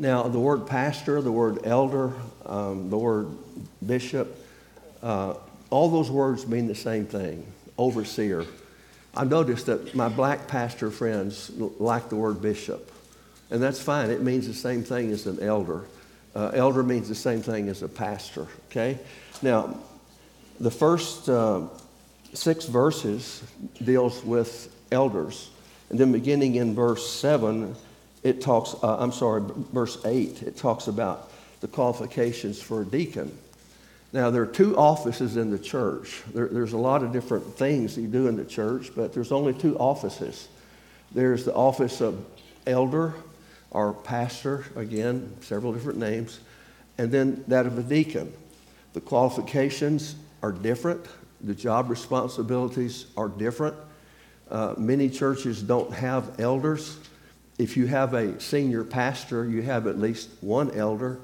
Now, the word pastor, the word elder, um, the word bishop, uh, all those words mean the same thing overseer. I've noticed that my black pastor friends like the word bishop, and that's fine. It means the same thing as an elder. Uh, elder means the same thing as a pastor, okay? Now, the first uh, six verses deals with elders. And then beginning in verse 7, it talks, uh, I'm sorry, verse 8, it talks about the qualifications for a deacon. Now, there are two offices in the church. There, there's a lot of different things you do in the church, but there's only two offices. There's the office of elder or pastor, again, several different names, and then that of a deacon. The qualifications are different, the job responsibilities are different. Uh, many churches don't have elders. If you have a senior pastor, you have at least one elder.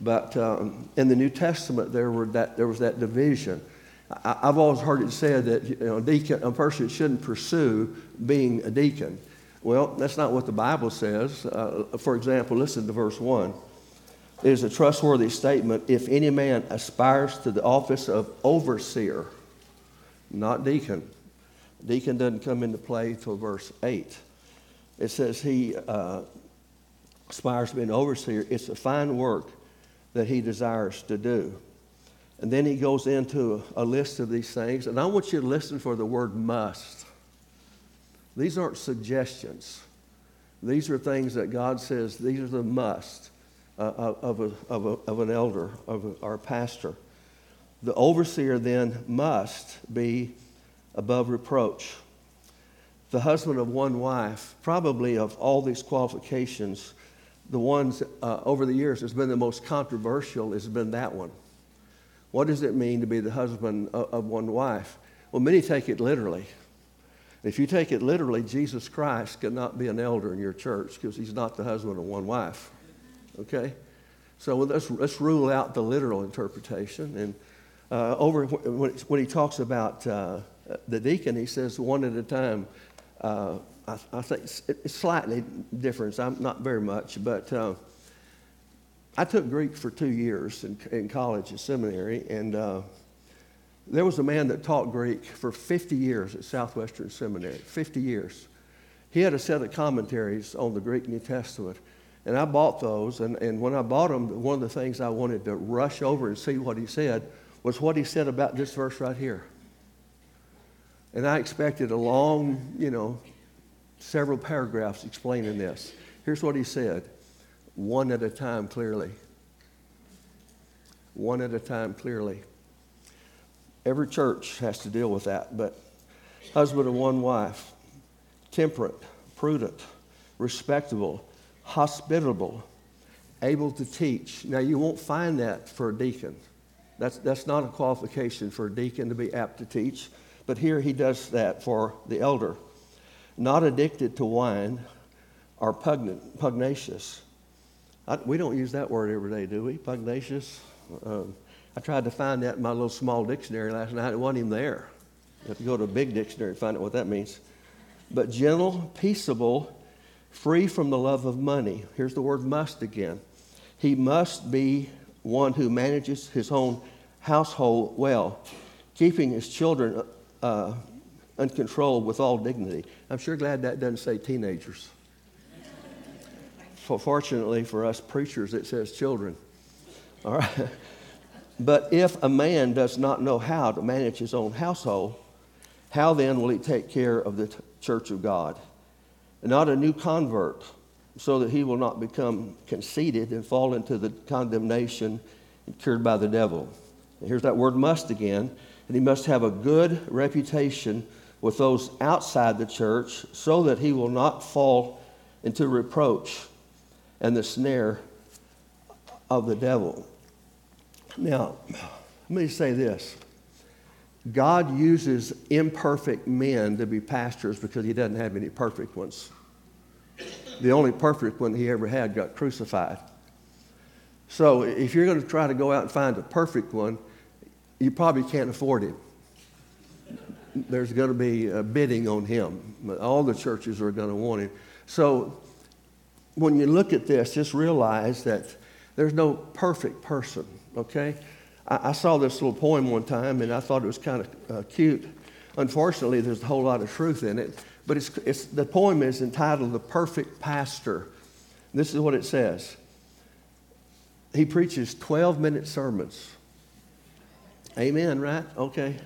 But um, in the New Testament, there, were that, there was that division. I, have always heard it said that you know, deacon, a person shouldn't pursue being a deacon. Well, that's not what the Bible says. Uh, for example, listen to verse 1. It is a trustworthy statement if any man aspires to the office of overseer, not deacon. Deacon doesn't come into play till verse 8. It says he uh, aspires to be an overseer. It's a fine work that he desires to do. And then he goes into a, list of these things. And I want you to listen for the word must. These aren't suggestions. These are things that God says, these are the must uh, of, a, of, a, of an elder, of a, our pastor. The overseer then must be above reproach. The husband of one wife, probably of all these qualifications, the ones uh, over the years has been the most controversial has been that one. What does it mean to be the husband of, of one wife? Well, many take it literally. If you take it literally, Jesus Christ cannot be an elder in your church because he's not the husband of one wife. Okay? So let's, let's rule out the literal interpretation. And uh, over when, when, he talks about uh, the deacon, he says one at a time. Uh, I, I, think it's slightly different. I'm not very much, but uh, I took Greek for two years in, in college and seminary, and uh, there was a man that taught Greek for 50 years at Southwestern Seminary. 50 years. He had a set of commentaries on the Greek New Testament. And I bought those, and, and when I bought them, one of the things I wanted to rush over and see what he said was what he said about this verse right here. And I expected a long, you know, several paragraphs explaining this. Here's what he said one at a time, clearly. One at a time, clearly. Every church has to deal with that, but husband of one wife, temperate, prudent, respectable, hospitable, able to teach. Now, you won't find that for a deacon. That's, that's not a qualification for a deacon to be apt to teach, but here he does that for the elder. Not addicted to wine or pugnant, pugnacious. I, we don't use that word every day, do we? Pugnacious? Um, I tried to find that in my little small dictionary last night. It wasn't even there. You have to go to a big dictionary to find out what that means. But gentle, peaceable, free from the love of money. Here's the word must again. He must be one who manages his own household well, keeping his children uh, uncontrolled with all dignity. I'm sure glad that doesn't say teenagers. Fortunately for us preachers, it says children. All right. But if a man does not know how to manage his own household, how then will he take care of the t- church of God? not a new convert, so that he will not become conceited and fall into the condemnation incurred by the devil. And here's that word must again. And he must have a good reputation with those outside the church so that he will not fall into reproach and the snare of the devil. Now, let me say this God uses imperfect men to be pastors because he doesn't have any perfect ones. The only perfect one he ever had got crucified. So if you're going to try to go out and find a perfect one, you probably can't afford him. There's going to be a bidding on him. All the churches are going to want him. So when you look at this, just realize that there's no perfect person, okay? I, I saw this little poem one time and I thought it was kind of uh, cute. Unfortunately, there's a whole lot of truth in it, but it's, it's, the poem is entitled The Perfect Pastor. This is what it says He preaches 12 minute sermons. Amen, right? Okay.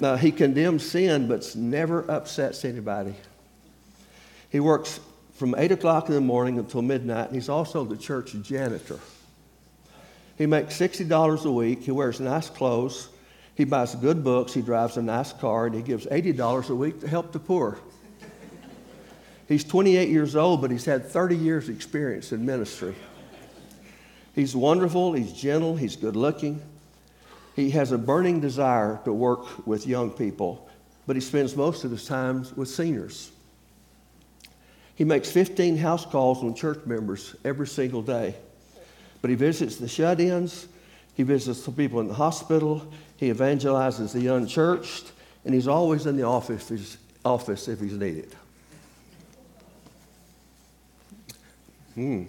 Now, he condemns sin, but never upsets anybody. He works from 8 o'clock in the morning until midnight, and he's also the church janitor. He makes $60 a week. He wears nice clothes. He buys good books. He drives a nice car, and he gives $80 a week to help the poor. He's 28 years old, but he's had 30 years' experience in ministry. He's wonderful. He's gentle. He's good looking. He has a burning desire to work with young people, but he spends most of his time with seniors. He makes 15 house calls on church members every single day. But he visits the shut ins, he visits the people in the hospital, he evangelizes the unchurched, and he's always in the office, office if he's needed. Hmm.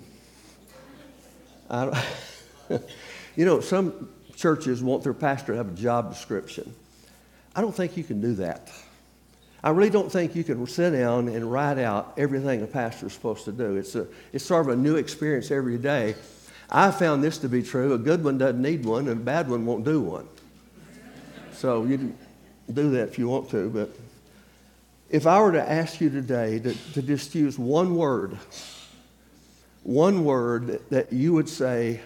you know, some churches want their pastor to have a job description. I don't think you can do that. I really don't think you can sit down and write out everything a pastor is supposed to do. It's, a, it's sort of a new experience every day. I found this to be true. A good one doesn't need one, and a bad one won't do one. So you can do that if you want to. But if I were to ask you today to, to just use one word, one word that, that you would say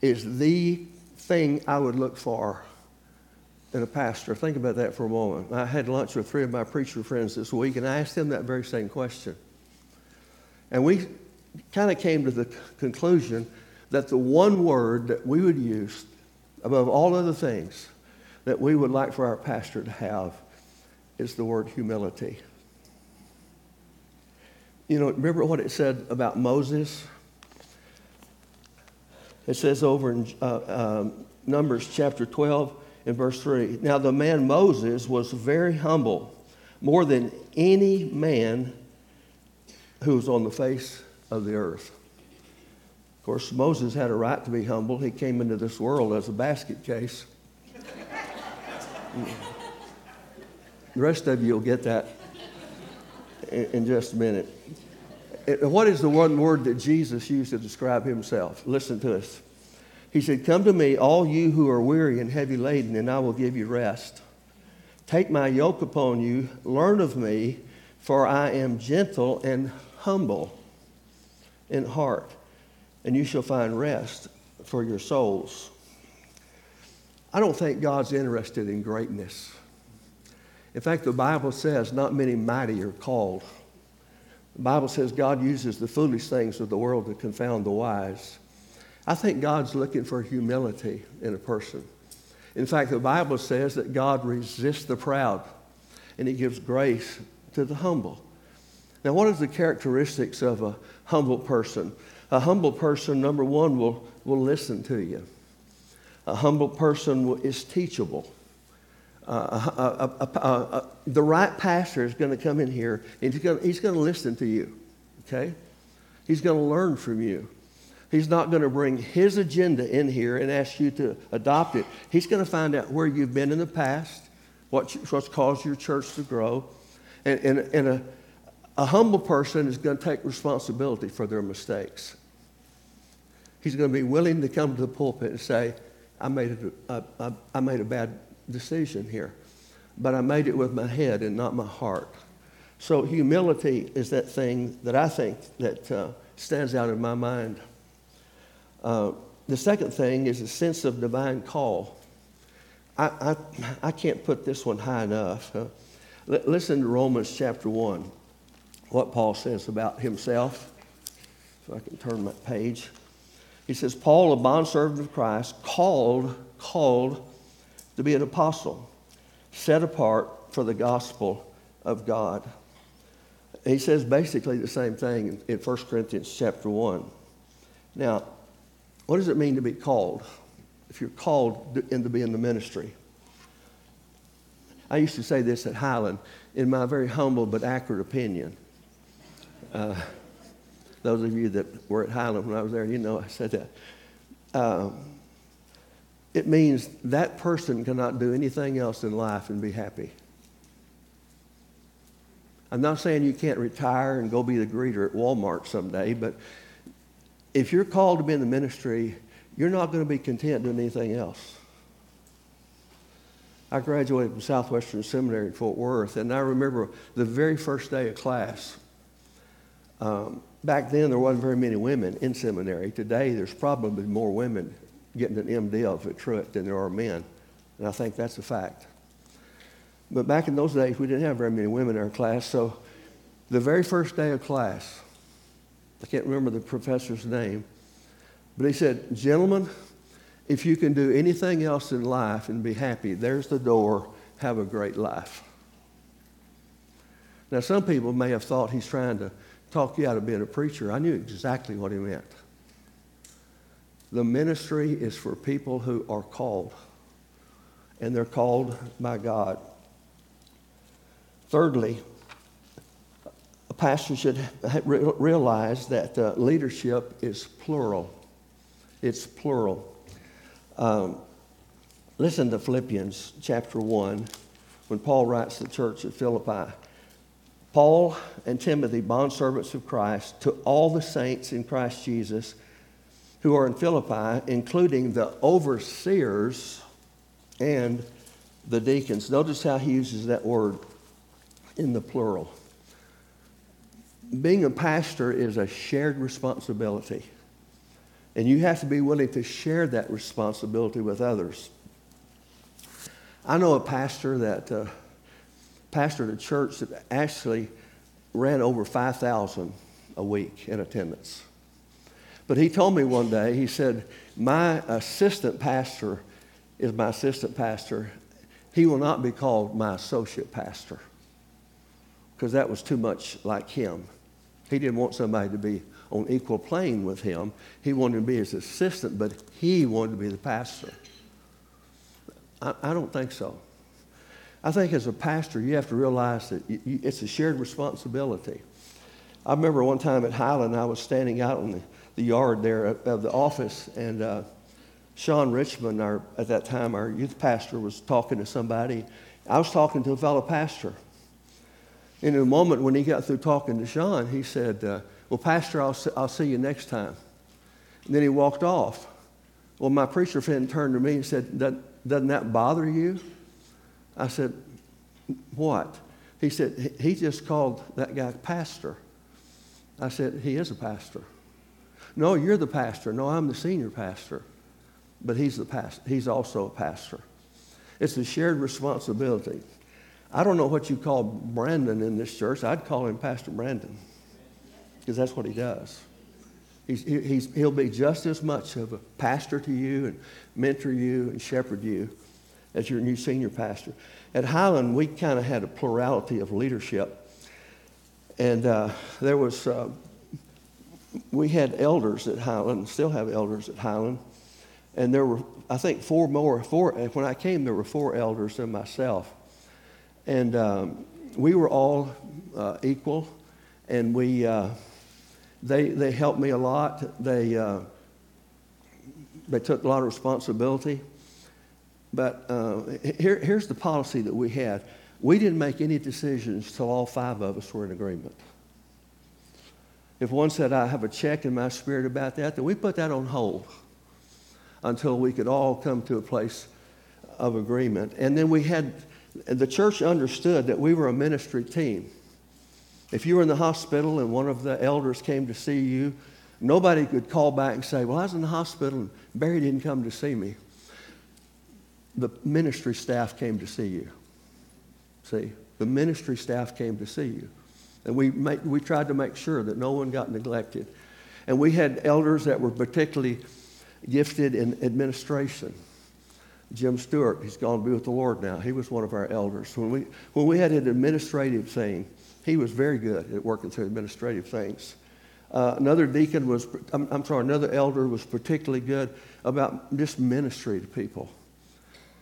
is the thing I would look for in a pastor. Think about that for a moment. I had lunch with three of my preacher friends this week, and I asked them that very same question. And we kind of came to the conclusion that the one word that we would use above all other things that we would like for our pastor to have is the word humility. You know, remember what it said about Moses? It says over in uh, um, Numbers chapter 12, in verse 3. Now, the man Moses was very humble, more than any man who was on the face of the earth. Of course, Moses had a right to be humble. He came into this world as a basket case. the rest of you will get that in, in just a minute. What is the one word that Jesus used to describe himself? Listen to us. He said, Come to me, all you who are weary and heavy laden, and I will give you rest. Take my yoke upon you, learn of me, for I am gentle and humble in heart, and you shall find rest for your souls. I don't think God's interested in greatness. In fact, the Bible says not many mighty are called. The Bible says God uses the foolish things of the world to confound the wise. I think God's looking for humility in a person. In fact, the Bible says that God resists the proud and he gives grace to the humble. Now, what are the characteristics of a humble person? A humble person, number one, will, will listen to you. A humble person is teachable. Uh, uh, the right pastor is going to come in here and he's going, he's to listen to you, okay? He's going to learn from you. He's not going to bring his agenda in here and ask you to adopt it. He's going to find out where you've been in the past, what, what's caused your church to grow. And, and, and a, a humble person is going to take responsibility for their mistakes. He's going to be willing to come to the pulpit and say, I made, a, I, I made a bad decision here, but I made it with my head and not my heart. So humility is that thing that I think that uh, stands out in my mind. Uh, the second thing is a sense of divine call. I, I, I can't put this one high enough. Uh, l- listen to Romans chapter 1, what Paul says about himself. If I can turn my page. He says, Paul, a bondservant of Christ, called, called to be an apostle, set apart for the gospel of God. He says basically the same thing in 1 Corinthians chapter 1. Now, what does it mean to be called? If you're called to be in the ministry. I used to say this at Highland in my very humble but accurate opinion. Uh, Those of you that were at Highland when I was there, you know I said that. Um, it means that person cannot do anything else in life and be happy. I'm not saying you can't retire and go be the greeter at Walmart someday, but if you're called to be in the ministry, you're not going to be content doing anything else. I graduated from Southwestern Seminary in Fort Worth, and I remember the very first day of class. Um, back then, there wasn't very many women in seminary. Today, there's probably more women getting an MD MDiv at Truett than there are men, and I think that's a fact. But back in those days, we didn't have very many women in our class, so the very first day of class, I can't remember the professor's name, but he said, Gentlemen, if you can do anything else in life and be happy, there's the door. Have a great life. Now, some people may have thought he's trying to talk you out of being a preacher. I knew exactly what he meant. The ministry is for people who are called, and they're called by God. Thirdly, a pastor should realize that uh, leadership is plural. It's plural. Um, listen to Philippians chapter 1 when Paul writes to the church at Philippi. Paul and Timothy, bondservants of Christ, to all the saints in Christ Jesus who are in Philippi, including the overseers and the deacons. Notice how he uses that word in the plural. Being a pastor is a shared responsibility. And you have to be willing to share that responsibility with others. I know a pastor that uh, pastored a church that actually ran over 5,000 a week in attendance. But he told me one day, he said, My assistant pastor is my assistant pastor. He will not be called my associate pastor because that was too much like him. He didn't want somebody to be on equal plane with him. He wanted to be his assistant, but he wanted to be the pastor. I, I don't think so. I think as a pastor, you have to realize that you, you, it's a shared responsibility. I remember one time at Highland, I was standing out on the, the yard there of, the office, and uh, Sean Richmond, our, at that time, our youth pastor, was talking to somebody. I was talking to a fellow pastor. And in a moment when he got through talking to Sean, he said, uh, Well, Pastor, I'll I'll see you next time. And then he walked off. Well, my preacher friend turned to me and said, Doesn't that bother you? I said, What? He said, He just called that guy pastor. I said, He is a pastor. No, you're the pastor. No, I'm the senior pastor. But he's, the pastor. he's also a pastor. It's a shared responsibility. I don't know what you call Brandon in this church. I'd call him Pastor Brandon because that's what he does. He's, he's, he'll be just as much of a pastor to you and mentor you and shepherd you as your new senior pastor. At Highland, we kind of had a plurality of leadership. And uh, there was, uh, we had elders at Highland, and still have elders at Highland. And there were, I think, four more. Four, when I came, there were four elders and myself. And um, we were all uh, equal, and we, uh, they, they helped me a lot. They, uh, they took a lot of responsibility. But uh, here, here's the policy that we had we didn't make any decisions till all five of us were in agreement. If one said, I have a check in my spirit about that, then we put that on hold until we could all come to a place of agreement. And then we had the church understood that we were a ministry team. If you were in the hospital and one of the elders came to see you, nobody could call back and say, Well, I was in the hospital and Barry didn't come to see me. The ministry staff came to see you. See, the ministry staff came to see you. And we, we tried to make sure that no one got neglected. And we had elders that were particularly gifted in administration. Jim Stewart, he's gone to be with the Lord now. He was one of our elders. When we, when we had an administrative thing, he was very good at working through administrative things. Uh, another deacon was, I'm, I'm, sorry, another elder was particularly good about just ministry to people.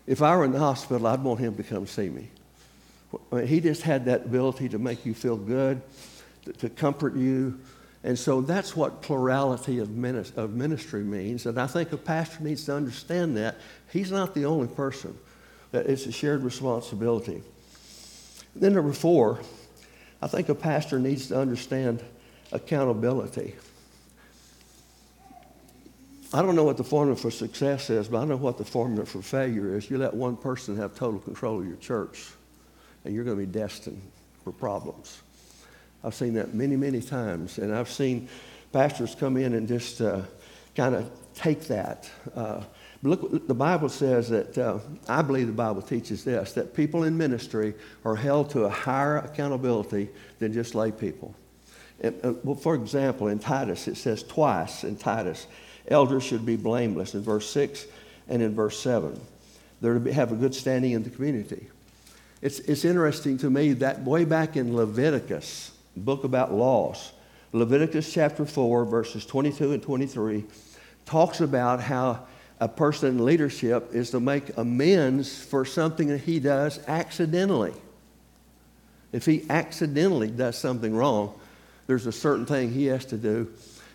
If I were in the hospital, I'd want him to come see me. He just had that ability to make you feel good, to, comfort you, And so that's what plurality of ministry means. And I think a pastor needs to understand that. He's not the only person, it's a shared responsibility. Then, number four, I think a pastor needs to understand accountability. I don't know what the formula for success is, but I know what the formula for failure is. You let one person have total control of your church, and you're going to be destined for problems. I've seen that many, many times, and I've seen pastors come in and just uh, kind of take that. Uh, look, the Bible says that, uh, I believe the Bible teaches this, that people in ministry are held to a higher accountability than just lay people. And, uh, well, for example, in Titus, it says twice in Titus, elders should be blameless in verse 6 and in verse 7. They're to have a good standing in the community. It's, it's interesting to me that way back in Leviticus, book about laws, Leviticus chapter 4, verses 22 and 23, talks about how a person in leadership is to make amends for something that he does accidentally. If he accidentally does something wrong, there's a certain thing he has to do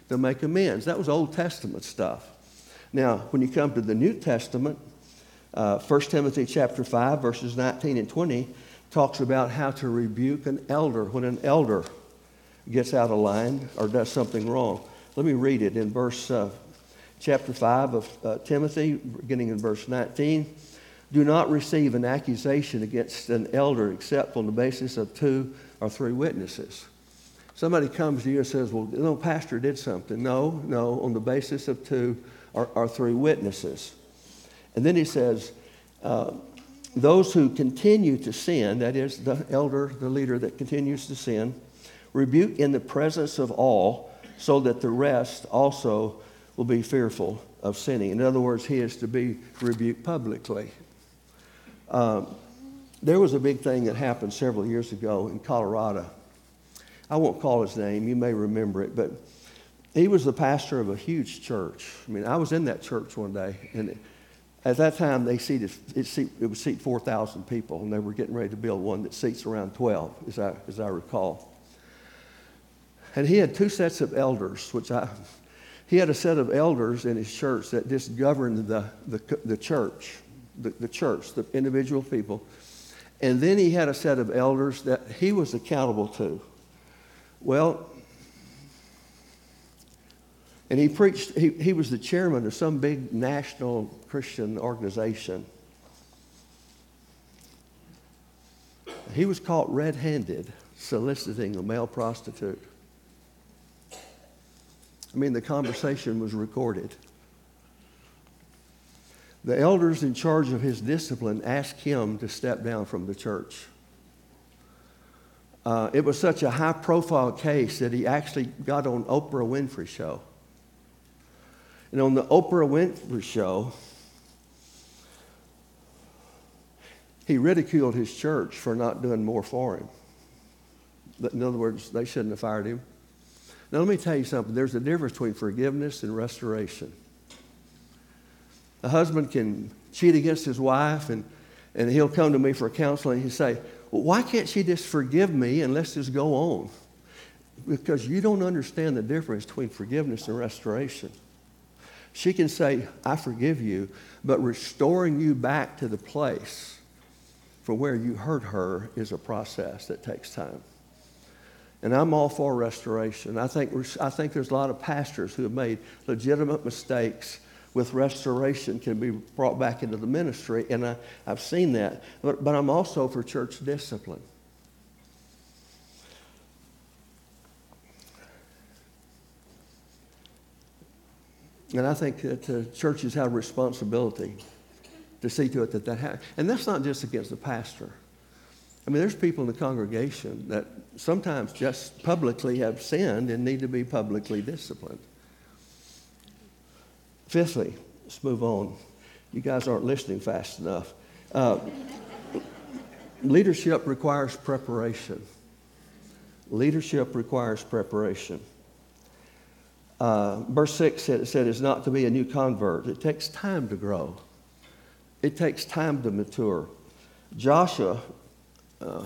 to make amends. That was Old Testament stuff. Now, when you come to the New Testament, uh, 1 Timothy chapter 5, verses 19 and 20 talks about how to rebuke an elder when an elder gets out of line or does something wrong. Let me read it in verse uh, chapter 5 of uh, Timothy, beginning in verse 19. Do not receive an accusation against an elder except on the basis of two or three witnesses. Somebody comes to you and says, Well, no, pastor did something. No, no, on the basis of two or, or three witnesses. And then he says, uh, Those who continue to sin, that is, the elder, the leader that continues to sin, rebuke in the presence of all, so that the rest also will be fearful of sinning. In other words, he is to be rebuked publicly. Um, there was a big thing that happened several years ago in Colorado. I won't call his name, you may remember it, but he was the pastor of a huge church. I mean, I was in that church one day, and at that time they seated it, seat, it would seat 4,000 people, and they were getting ready to build one that seats around 12, as I, as I recall. And he had two sets of elders, which I, he had a set of elders in his church that just governed the, the, the church, the, the church, the individual people. And then he had a set of elders that he was accountable to. Well, and he preached, he, he was the chairman of some big national Christian organization. He was caught red handed soliciting a male prostitute. I mean, the conversation was recorded. The elders in charge of his discipline asked him to step down from the church. Uh, it was such a high profile case that he actually got on Oprah Winfrey show. And on the Oprah Winfrey show, he ridiculed his church for not doing more for him. In other words, they shouldn't have fired him. Now, let me tell you something. There's a difference between forgiveness and restoration. A husband can cheat against his wife, and, and he'll come to me for counseling. And he'll say, well, why can't she just forgive me and let's just go on? Because you don't understand the difference between forgiveness and restoration. She can say, I forgive you, but restoring you back to the place for where you hurt her is a process that takes time. And I'm all for restoration. I think, I think there's a lot of pastors who have made legitimate mistakes with restoration can be brought back into the ministry, and I, I've seen that. But, but I'm also for church discipline. And I think that uh, churches have a responsibility to see to it that that happens. And that's not just against the pastor. I mean, there's people in the congregation that sometimes just publicly have sinned and need to be publicly disciplined. Fifthly, let's move on. You guys aren't listening fast enough. Uh, leadership requires preparation. Leadership requires preparation. Uh, verse 6 said, said it's not to be a new convert. It takes time to grow, it takes time to mature. Joshua uh,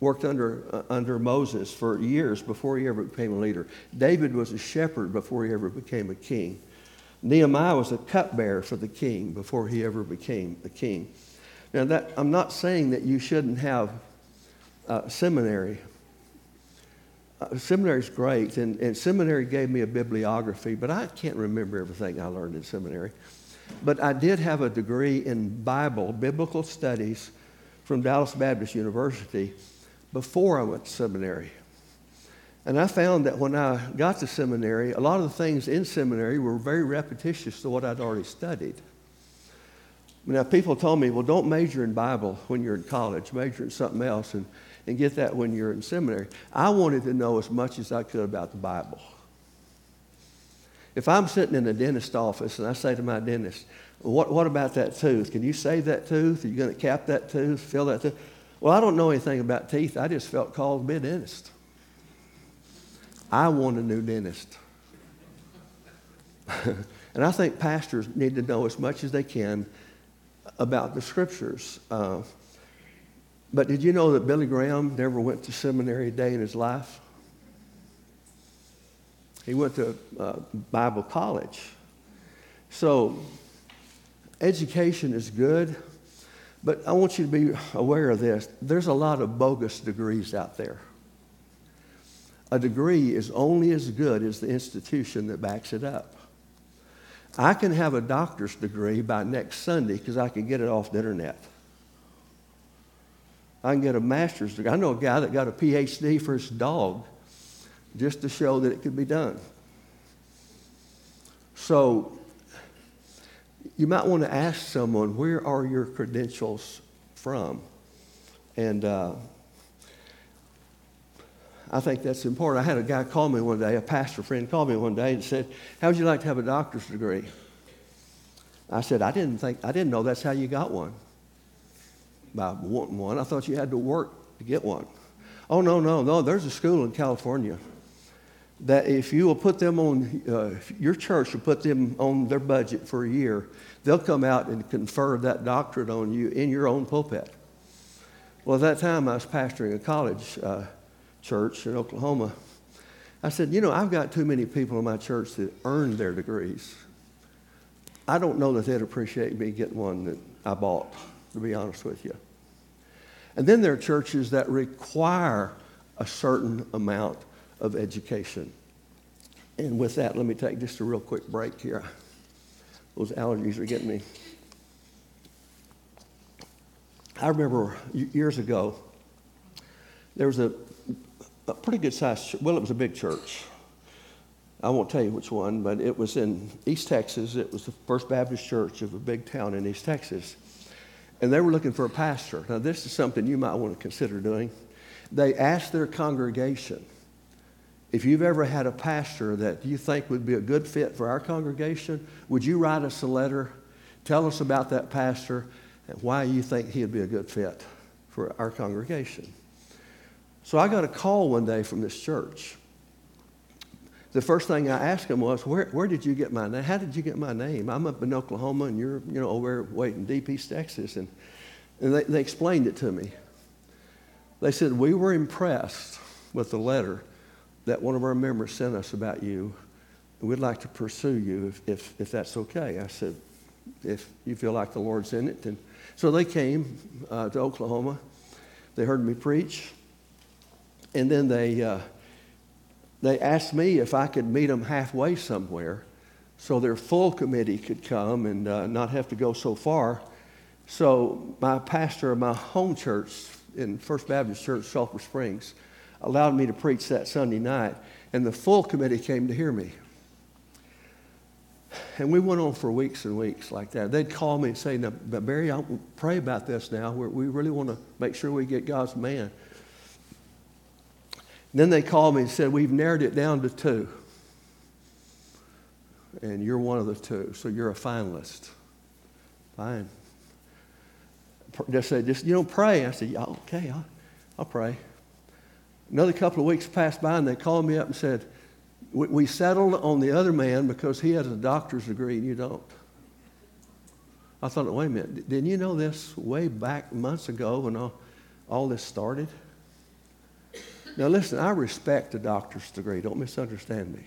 worked under, uh, under Moses for years before he ever became a leader. David was a shepherd before he ever became a king. Nehemiah was a cupbearer for the king before he ever became a king. Now, that, I'm not saying that you shouldn't have uh, seminary. Uh, seminary is great, and, and seminary gave me a bibliography, but I can't remember everything I learned in seminary. But I did have a degree in Bible, biblical studies from Dallas Baptist University before I went to seminary. And I found that when I got to seminary, a lot of the things in seminary were very repetitious to what I'd already studied. Now, people told me, well, don't major in Bible when you're in college, major in something else and, and get that when you're in seminary. I wanted to know as much as I could about the Bible. If I'm sitting in a dentist office and I say to my dentist, what, what about that tooth? Can you save that tooth? Are you going to cap that tooth, fill that tooth? Well, I don't know anything about teeth. I just felt called to be a dentist. I want a new dentist. and I think pastors need to know as much as they can about the scriptures. Uh, but did you know that Billy Graham never went to seminary a day in his life? He went to uh, Bible college. So, education is good, but I want you to be aware of this. There's a lot of bogus degrees out there. A degree is only as good as the institution that backs it up. I can have a doctor's degree by next Sunday because I can get it off the internet. I can get a master's degree. I know a guy that got a PhD for his dog just to show that it could be done. So you might want to ask someone, where are your credentials from? And uh, I think that's important. I had a guy call me one day, a pastor friend called me one day and said, How would you like to have a doctor's degree? I said, I didn't think, I didn't know that's how you got one. By wanting one, I thought you had to work to get one. Oh, no, no, no. There's a school in California that if you will put them on, uh, your church will put them on their budget for a year, they'll come out and confer that doctorate on you in your own pulpit. Well, at that time, I was pastoring a college uh, church in Oklahoma. I said, You know, I've got too many people in my church that earned their degrees. I don't know that they'd appreciate me getting one that I bought, to be honest with you. And then there are churches that require a certain amount of education. And with that, let me take just a real quick break here. Those allergies are getting me. I remember years ago, there was a, a pretty good sized, well, it was a big church. I won't tell you which one, but it was in East Texas. It was the First Baptist Church of a big town in East Texas. And they were looking for a pastor. Now, this is something you might want to consider doing. They asked their congregation if you've ever had a pastor that you think would be a good fit for our congregation, would you write us a letter? Tell us about that pastor and why you think he'd be a good fit for our congregation. So I got a call one day from this church. The first thing I asked him was, where, where did you get my name? How did you get my name? I'm up in Oklahoma and you're you know, over waiting Deep East Texas. And, and they, they explained it to me. They said, We were impressed with the letter that one of our members sent us about you. We'd like to pursue you if, if, if that's okay. I said, if you feel like the Lord's in it. And so they came uh, to Oklahoma. They heard me preach. And then they, uh, they asked me if I could meet them halfway somewhere so their full committee could come and uh, not have to go so far. So my pastor of my home church in First Baptist Church, Sulphur Springs, allowed me to preach that Sunday night, and the full committee came to hear me. And we went on for weeks and weeks like that. They'd call me and say, now, Barry, I'll pray about this now. We're, we really want to make sure we get God's man. Then they called me and said, We've narrowed it down to two. And you're one of the two, so you're a finalist. Fine. They said, just, you know, pray. I said, yeah, okay, I'll, I'll pray. Another couple of weeks passed by and they called me up and said, We settled on the other man because he has a doctor's degree and you don't. I thought, wait a minute, didn't you know this way back months ago when all, all this started? Now, listen, I respect a doctor's degree. Don't misunderstand me.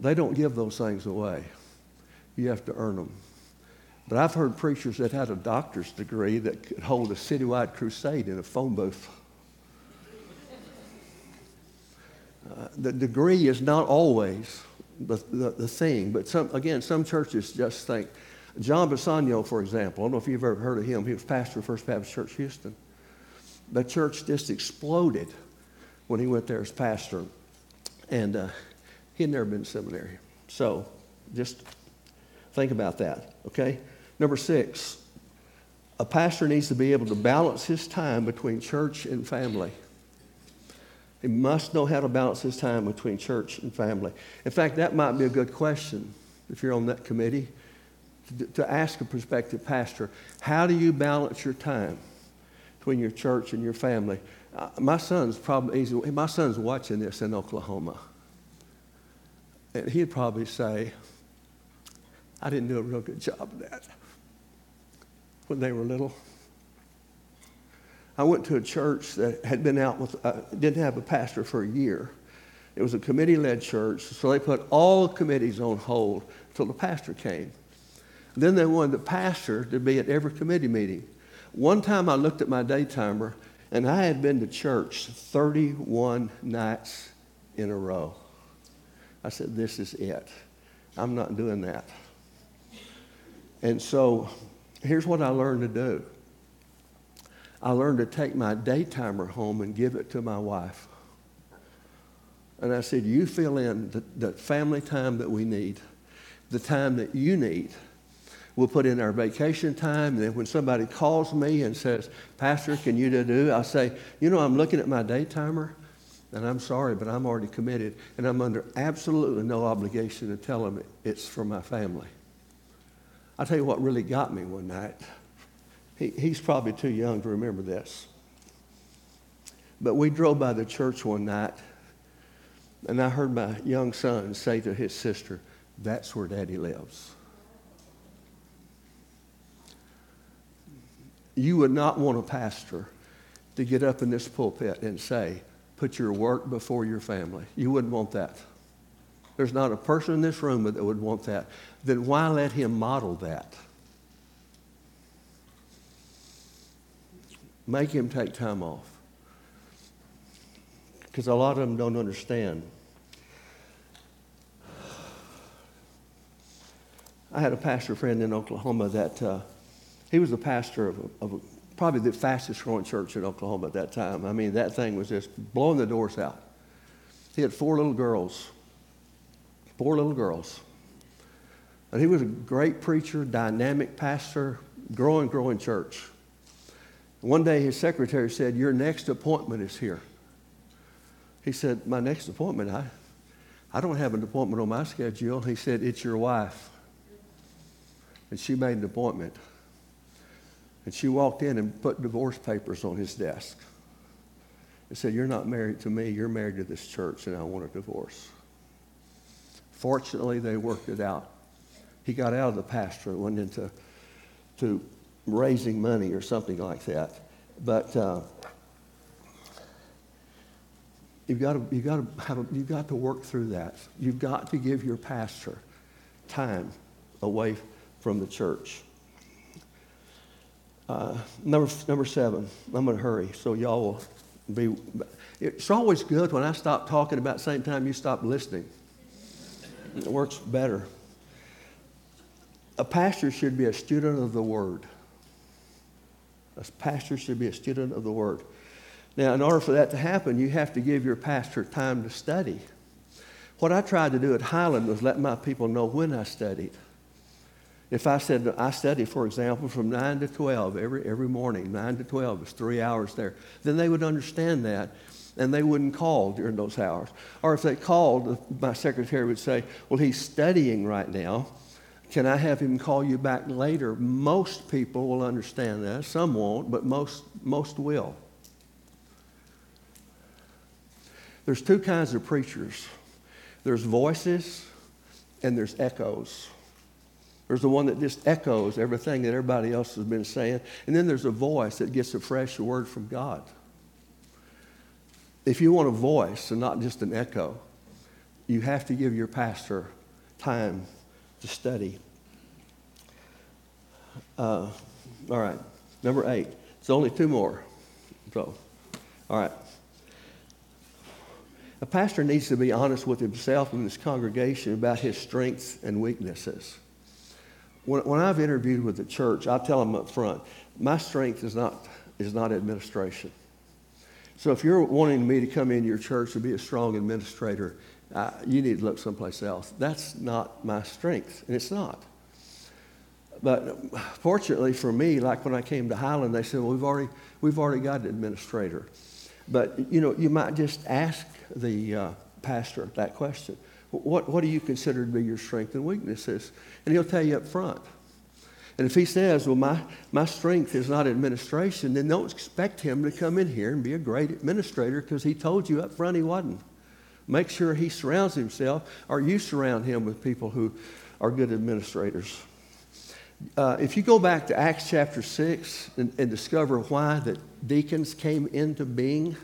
They don't give those things away, you have to earn them. But I've heard preachers that had a doctor's degree that could hold a citywide crusade in a phone booth. Uh, the degree is not always the, the, the thing, but some, again, some churches just think. John Bisagno, for example, I don't know if you've ever heard of him. He was pastor of First Baptist Church Houston. The church just exploded when he went there as pastor. And uh, he had never been to seminary. So just think about that, okay? Number six, a pastor needs to be able to balance his time between church and family. He must know how to balance his time between church and family. In fact, that might be a good question if you're on that committee to, to ask a prospective pastor how do you balance your time between your church and your family? Uh, my son's probably easy. My son's watching this in Oklahoma. And he'd probably say, I didn't do a real good job of that when they were little. I went to a church that had been out with, uh, didn't have a pastor for a year. It was a committee led church, so they put all committees on hold until the pastor came. Then they wanted the pastor to be at every committee meeting. One time I looked at my day timer, and I had been to church 31 nights in a row. I said, This is it. I'm not doing that. And so here's what I learned to do I learned to take my day timer home and give it to my wife. And I said, You fill in the, the family time that we need, the time that you need. We'll put in our vacation time. And then when somebody calls me and says, Pastor, can you do? I'll say, You know, I'm looking at my day timer, and I'm sorry, but I'm already committed. And I'm under absolutely no obligation to tell them it's for my family. I'll tell you what really got me one night. He, he's probably too young to remember this. But we drove by the church one night, and I heard my young son say to his sister, That's where daddy lives. You would not want a pastor to get up in this pulpit and say, Put your work before your family. You wouldn't want that. There's not a person in this room that would want that. Then why let him model that? Make him take time off. Because a lot of them don't understand. I had a pastor friend in Oklahoma that uh, he was the pastor of, a, of a, probably the fastest growing church in Oklahoma at that time. I mean, that thing was just blowing the doors out. He had four little girls, four little girls. And he was a great preacher, dynamic pastor, growing, growing church. One day his secretary said, Your next appointment is here. He said, My next appointment? I, I don't have an appointment on my schedule. He said, It's your wife. And she made an appointment. And she walked in and put divorce papers on his desk. And said, You're not married to me, you're married to this church, and I want a divorce. Fortunately, they worked it out. He got out of the pastorate, went into to raising money or something like that. But uh, you've got to you've got to have a, you've got to work through that. You've got to give your pastor time away from the church. Uh, number number seven. I'm going to hurry, so y'all will be. It's always good when I stop talking about the same time you stop listening. It works better. A pastor should be a student of the Word. A pastor should be a student of the Word. Now, in order for that to happen, you have to give your pastor time to study. What I tried to do at Highland was let my people know when I studied. If I said I study, for example, from 9 to 12 every, every morning, 9 to 12 is three hours there, then they would understand that and they wouldn't call during those hours. Or if they called, my secretary would say, Well, he's studying right now. Can I have him call you back later? Most people will understand that. Some won't, but most, most will. There's two kinds of preachers there's voices and there's echoes. There's the one that just echoes everything that everybody else has been saying. And then there's a voice that gets a fresh word from God. if you want a voice and not just an echo, you have to give your pastor time to study. Uh, all right, number eight. It's only two more. So, all right. A pastor needs to be honest with himself and his congregation about his strengths and weaknesses. When, when I've interviewed with the church, I tell them up front, my strength is not, is not administration. So if you're wanting me to come into your church to be a strong administrator, uh, you need to look someplace else. That's not my strength, and it's not. But fortunately for me, like when I came to Highland, they said, well, we've already, we've already got an administrator. But, you know, you might just ask the uh, pastor that question. What, what do you consider to be your strengths and weaknesses? And he'll tell you up front. And if he says, well, my, my strength is not administration, then don't expect him to come in here and be a great administrator because he told you up front he wasn't. Make sure he surrounds himself or you surround him with people who are good administrators. Uh, if you go back to Acts chapter 6 and, and discover why the deacons came into being,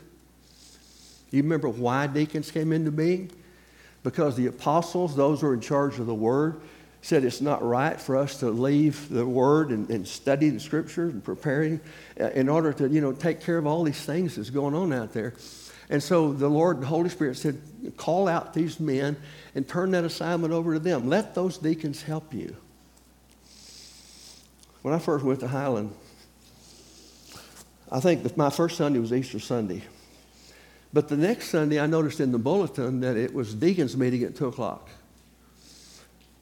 you remember why deacons came into being? Because the apostles, those who are in charge of the word, said it's not right for us to leave the word and, and study the scriptures and preparing uh, in order to, you know, take care of all these things that's going on out there. And so the Lord, the Holy Spirit said, call out these men and turn that assignment over to them. Let those deacons help you. When I first went to Highland, I think my first Sunday was Easter Sunday. But the next Sunday, I noticed in the bulletin that it was deacons meeting at 2 o'clock.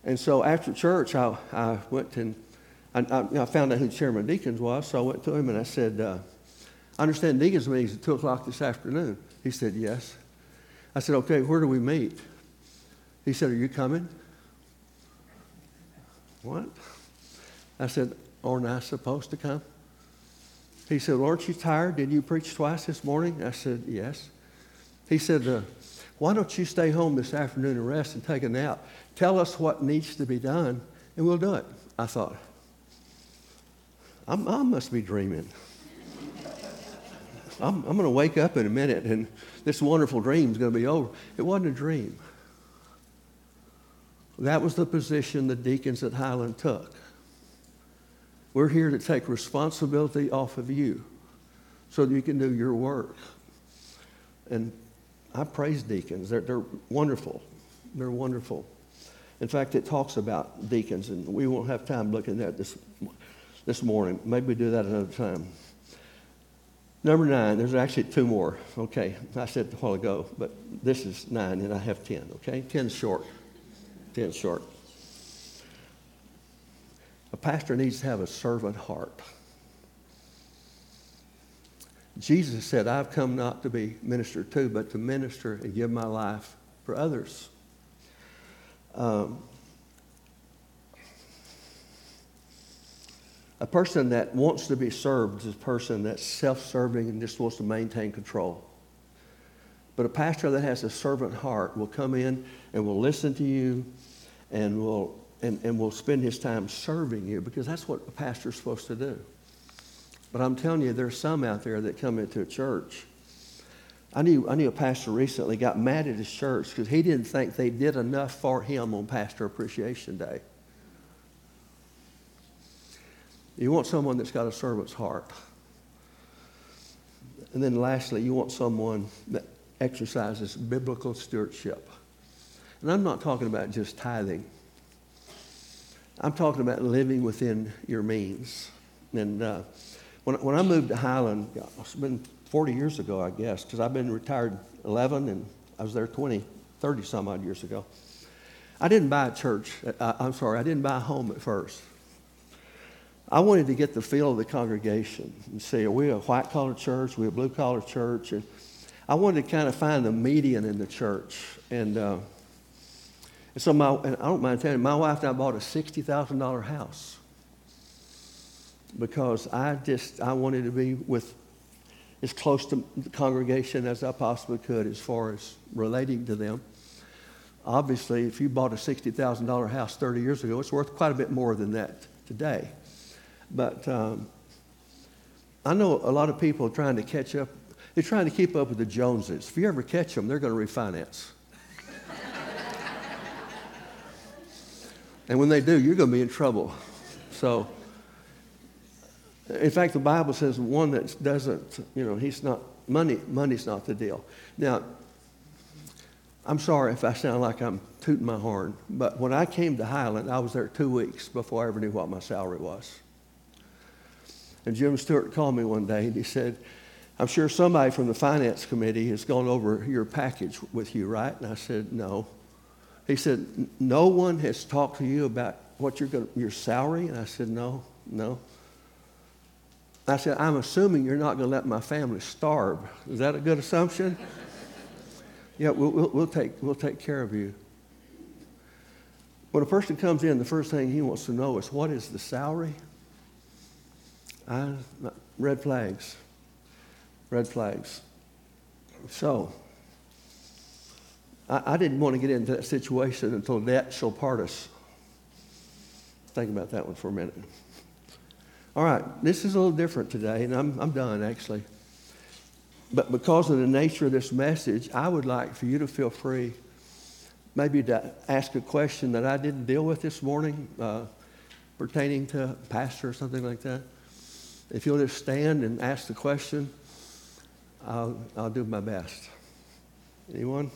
And so after church, I, I went and I, I, found out who Chairman Deacons was. So I went to him and I said, uh, I understand deacons meeting is at 2 o'clock this afternoon. He said, Yes. I said, Okay, where do we meet? He said, Are you coming? What? I said, Aren't I supposed to come? He said, well, Aren't you tired? Did you preach twice this morning? I said, Yes. He said, uh, Why don't you stay home this afternoon and rest and take a nap? Tell us what needs to be done, and we'll do it. I thought, i must be dreaming. I'm, I'm going to wake up in a minute and this wonderful dream is going to be over. It wasn't a dream. That was the position the deacons at Highland took. We're here to take responsibility off of you so that you can do your work. And I praise deacons. They're, they're wonderful. They're wonderful. In fact, it talks about deacons, and we won't have time looking at this this morning. Maybe we do that another time. Number nine, there's actually two more. Okay, I said a while ago, but this is nine, and I have ten. Okay, ten's short. Ten's short. A pastor needs to have a servant heart. Jesus said, I've come not to be ministered to, but to minister and give my life for others. Um, a person that wants to be served is a person that's self serving and just wants to maintain control. But a pastor that has a servant heart will come in and will listen to you and will and, and will spend his time serving you because that's what a pastor is supposed to do. But I'm telling you, there's some out there that come into a church. I knew, I knew a pastor recently got mad at his church because he didn't think they did enough for him on Pastor Appreciation Day. You want someone that's got a servant's heart. And then lastly, you want someone that exercises biblical stewardship. And I'm not talking about just tithing. I'm talking about living within your means. And uh, when, when I moved to Highland, it's been 40 years ago, I guess, because I've been retired 11 and I was there 20, 30 some odd years ago. I didn't buy a church. I, I'm sorry, I didn't buy a home at first. I wanted to get the feel of the congregation and see, are we a white collar church? Are we a blue collar church? And I wanted to kind of find the median in the church. And uh, and so my, and I don't mind telling you, my wife and I bought a $60,000 house because I just, I wanted to be with as close to the congregation as I possibly could as far as relating to them. Obviously, if you bought a $60,000 house 30 years ago, it's worth quite a bit more than that today. But um, I know a lot of people are trying to catch up They're trying to keep up with the Joneses. If you ever catch them, they're going to refinance. and when they do, you're going to be in trouble. So, in fact, the Bible says one that doesn't, you know, he's not, money, money's not the deal. Now, I'm sorry if I sound like I'm tooting my horn, but when I came to Highland, I was there two weeks before I ever knew what my salary was. And Jim Stewart called me one day and he said, I'm sure somebody from the finance committee has gone over your package with you, right? And I said, No. He said, No one has talked to you about what you're going your salary? And I said, No, no. I said, I'm assuming you're not going to let my family starve. Is that a good assumption? yeah, we'll, we'll, we'll, take, we'll take care of you. When a person comes in, the first thing he wants to know is what is the salary? I, red flags red flags. So, I, I didn't want to get into that situation until death shall part us. Think about that one for a minute. All right, this is a little different today, and I'm, I'm done actually. But because of the nature of this message, I would like for you to feel free maybe to ask a question that I didn't deal with this morning uh, pertaining to pastor or something like that. If you'll just stand and ask the question. I'll, I'll do my best. Anyone?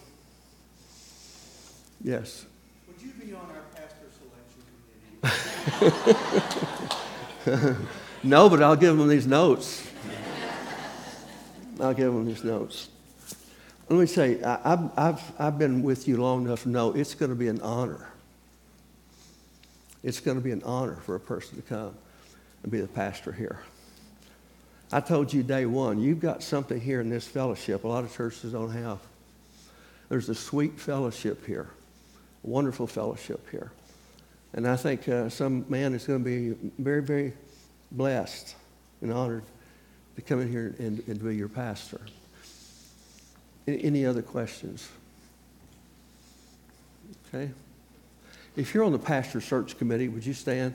Yes. Would you be on our pastor selection committee? no, but I'll give them these notes. I'll give them these notes. Let me say, I, have I've, I've been with you long enough to know it's going to be an honor. It's going to be an honor for a person to come and be the pastor here. I told you day one, you've got something here in this fellowship a lot of churches don't have. There's a sweet fellowship here, wonderful fellowship here. And I think uh, some man is going to be very, very blessed and honored to come in here and, and be your pastor. Any other questions? Okay. If you're on the pastor search committee, would you stand?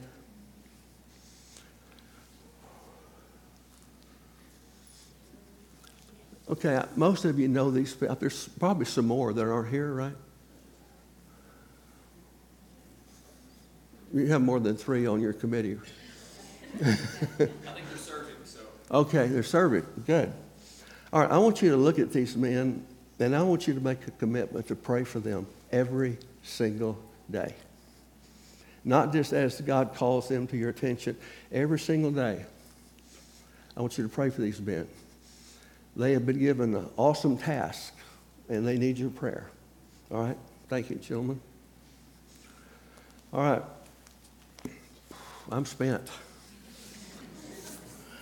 Okay, most of you know these. There's probably some more that aren't here, right? You have more than three on your committee. I think they're serving, so. Okay, they're serving. Good. All right, I want you to look at these men, and I want you to make a commitment to pray for them every single day. Not just as God calls them to your attention, every single day. I want you to pray for these men. They have been given an awesome task, and they need your prayer. All right? Thank you, gentlemen. All right. I'm spent.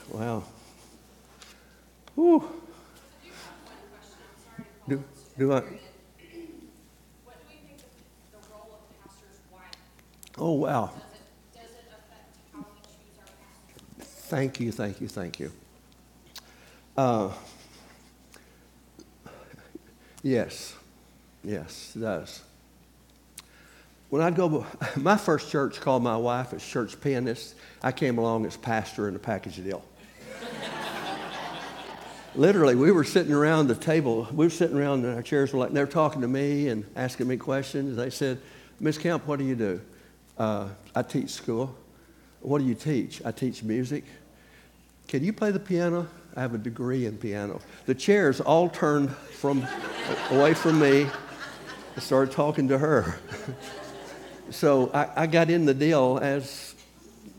Wow. Whew. Do, do I? Oh, wow. Thank you, thank you, thank you. Uh, Yes, yes, it does. When I'd go, my first church called my wife as church pianist. I came along as pastor in a package deal. Literally, we were sitting around the table. We were sitting around in our chairs. Were like they're talking to me and asking me questions. They said, "Miss Camp, what do you do?" Uh, I teach school. What do you teach? I teach music. Can you play the piano? I have a degree in piano. The chairs all turned from away from me and started talking to her. So I, I, got in the deal as,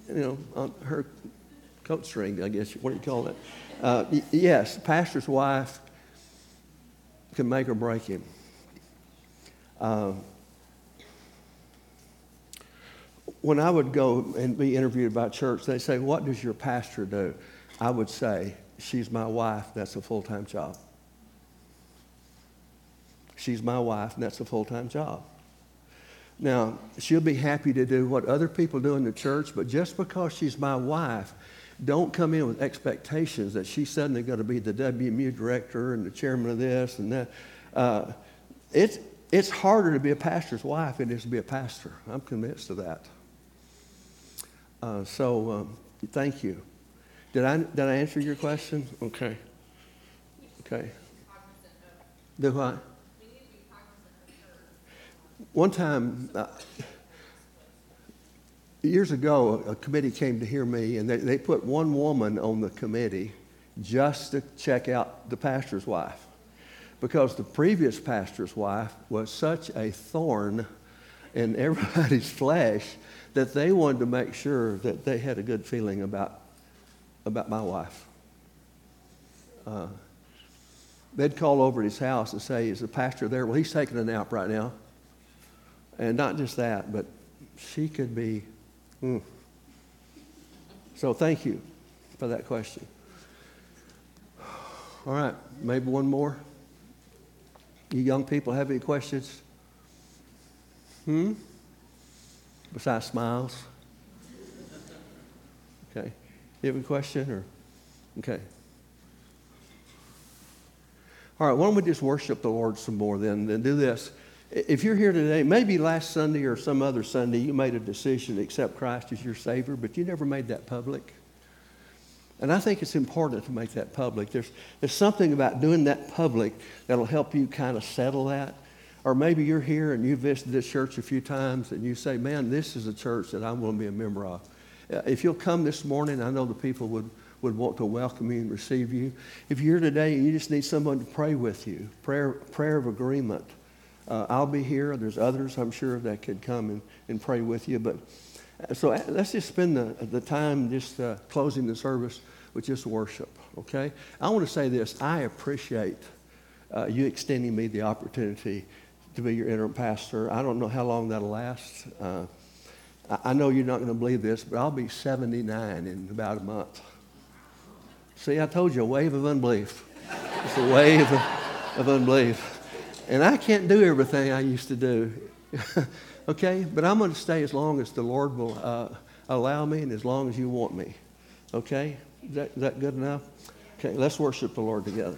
you know, on her coat string, I guess. What do you call it? Uh, yes, pastor's wife can make or break him. Uh, when I would go and be interviewed about church, they say, What does your pastor do? I would say, She's my wife, that's a full time job. She's my wife, and that's a full time job. Now, she'll be happy to do what other people do in the church, but just because she's my wife, don't come in with expectations that she's suddenly going to be the WMU director and the chairman of this and that. Uh, it's, it's harder to be a pastor's wife than it is to be a pastor. I'm convinced of that. Uh, so, um, thank you. Did I, did I answer your question? Okay. Okay. Do what? One time, uh, years ago, a committee came to hear me, and they, they put one woman on the committee just to check out the pastor's wife. Because the previous pastor's wife was such a thorn in everybody's flesh that they wanted to make sure that they had a good feeling about, about my wife. Uh, they'd call over at his house and say, Is the pastor there? Well, he's taking a nap right now. And not just that, but she could be. mm. So thank you for that question. All right, maybe one more. You young people have any questions? Hmm? Besides smiles? Okay. You have a question or? Okay. All right, why don't we just worship the Lord some more then? Then do this. If you're here today, maybe last Sunday or some other Sunday, you made a decision to accept Christ as your Savior, but you never made that public. And I think it's important to make that public. There's, there's something about doing that public that'll help you kind of settle that. Or maybe you're here and you've visited this church a few times and you say, man, this is a church that I want to be a member of. Uh, If you'll come this morning, I know the people would, would want to welcome you and receive you. If you're here today and you just need someone to pray with you, prayer, prayer of agreement, uh, I'll be here. There's others, I'm sure, that could come and, and pray with you. But uh, so uh, let's just spend the, the time just uh, closing the service with just worship, okay? I want to say this. I appreciate uh, you extending me the opportunity to be your interim pastor. I don't know how long that'll last. Uh, I, know you're not going to believe this, but I'll be 79 in about a month. See, I told you, a wave of unbelief. It's a wave of, of unbelief. And I can't do everything I used to do. okay? But I'm going to stay as long as the Lord will uh, allow me and as long as you want me. Okay? Is that, is that good enough? Okay, let's worship the Lord together.